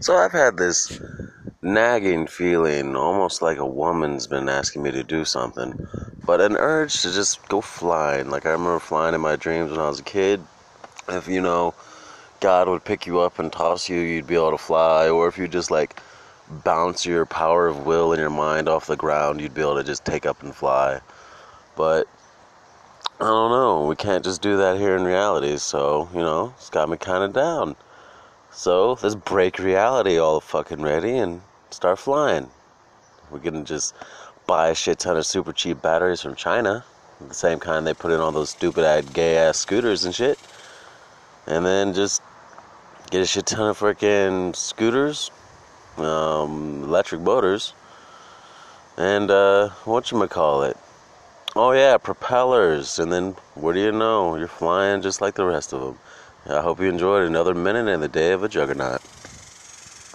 So I've had this nagging feeling, almost like a woman's been asking me to do something, but an urge to just go flying. Like I remember flying in my dreams when I was a kid. If you know, God would pick you up and toss you, you'd be able to fly, or if you just like bounce your power of will and your mind off the ground, you'd be able to just take up and fly. But I don't know, we can't just do that here in reality, so, you know, it's got me kind of down. So, let's break reality all fucking ready and start flying. We can just buy a shit ton of super cheap batteries from China, the same kind they put in all those stupid ass gay ass scooters and shit. And then just get a shit ton of freaking scooters, um, electric motors, and uh, what you call it? Oh yeah, propellers. And then what do you know? You're flying just like the rest of them. I hope you enjoyed another minute in the day of a juggernaut.